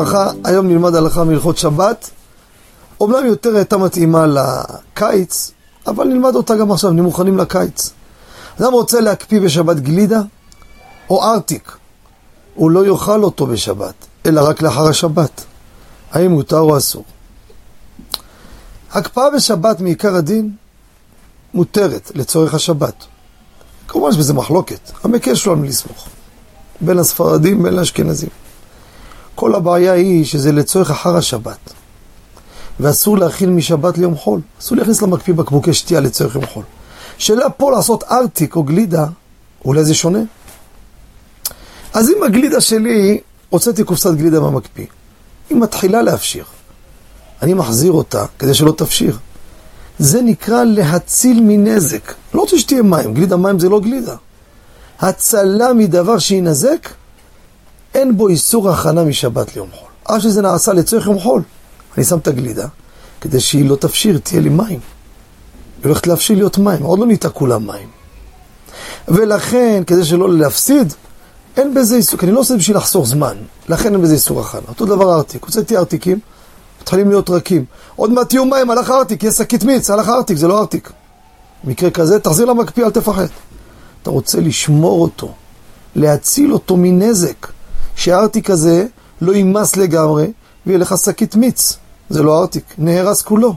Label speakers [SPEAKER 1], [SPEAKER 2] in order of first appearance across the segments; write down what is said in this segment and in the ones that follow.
[SPEAKER 1] וברכה, היום נלמד הלכה מהלכות שבת. אומנם יותר הייתה מתאימה לקיץ, אבל נלמד אותה גם עכשיו, נהיה מוכנים לקיץ. אדם רוצה להקפיא בשבת גלידה או ארטיק, הוא לא יאכל אותו בשבת, אלא רק לאחר השבת. האם מותר או אסור? הקפאה בשבת מעיקר הדין מותרת לצורך השבת. כמובן שבזה מחלוקת, על מי לסמוך. בין הספרדים בין האשכנזים. כל הבעיה היא שזה לצורך אחר השבת. ואסור להכין משבת ליום חול. אסור להכניס למקפיא בקבוקי שתייה לצורך יום חול. שאלה פה לעשות ארטיק או גלידה, אולי זה שונה. אז אם הגלידה שלי, הוצאתי קופסת גלידה מהמקפיא, היא מתחילה להפשיר. אני מחזיר אותה כדי שלא תפשיר. זה נקרא להציל מנזק. לא רוצה שתהיה מים, גלידה מים זה לא גלידה. הצלה מדבר שינזק, אין בו איסור הכנה משבת ליום חול. אף שזה נעשה לצורך יום חול. אני שם את הגלידה, כדי שהיא לא תפשיר, תהיה לי מים. היא הולכת להפשיר להיות מים, עוד לא נהייתה כולם מים. ולכן, כדי שלא להפסיד, אין בזה איסור, כי אני לא עושה בשביל לחסוך זמן, לכן אין בזה איסור הכנה. אותו דבר ארטיק, הוצאתי ארטיקים, מתחילים להיות רכים. עוד מעט תהיו מים, הלך ארטיק, יש שקית מיץ, הלך ארטיק, זה לא ארטיק. במקרה כזה, תחזיר למקפיא, אל תפחד. אתה רוצה לשמור אותו, להציל אותו מנזק, שהארטיק הזה לא יימס לגמרי, ויהיה לך שקית מיץ. זה לא ארטיק, נהרס כולו.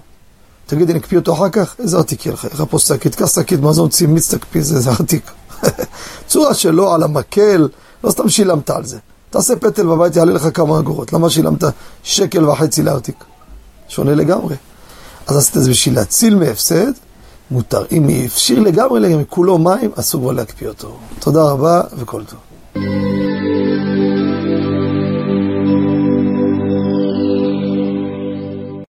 [SPEAKER 1] תגיד, אני אקפיא אותו אחר כך? איזה ארטיק יהיה לך? איך פה שקית? קח שקית מזון, צי מיץ, תקפיא זה, זה ארטיק. צורה שלא על המקל, לא סתם שילמת על זה. תעשה פטל בבית, יעלה לך כמה אגורות. למה שילמת שקל וחצי לארטיק? שונה לגמרי. אז עשית את זה בשביל להציל מהפסד, מותר. אם הפשיר לגמרי, לגמרי, כולו מים, אסור כבר להקפיא אותו. תודה רבה וכל טוב.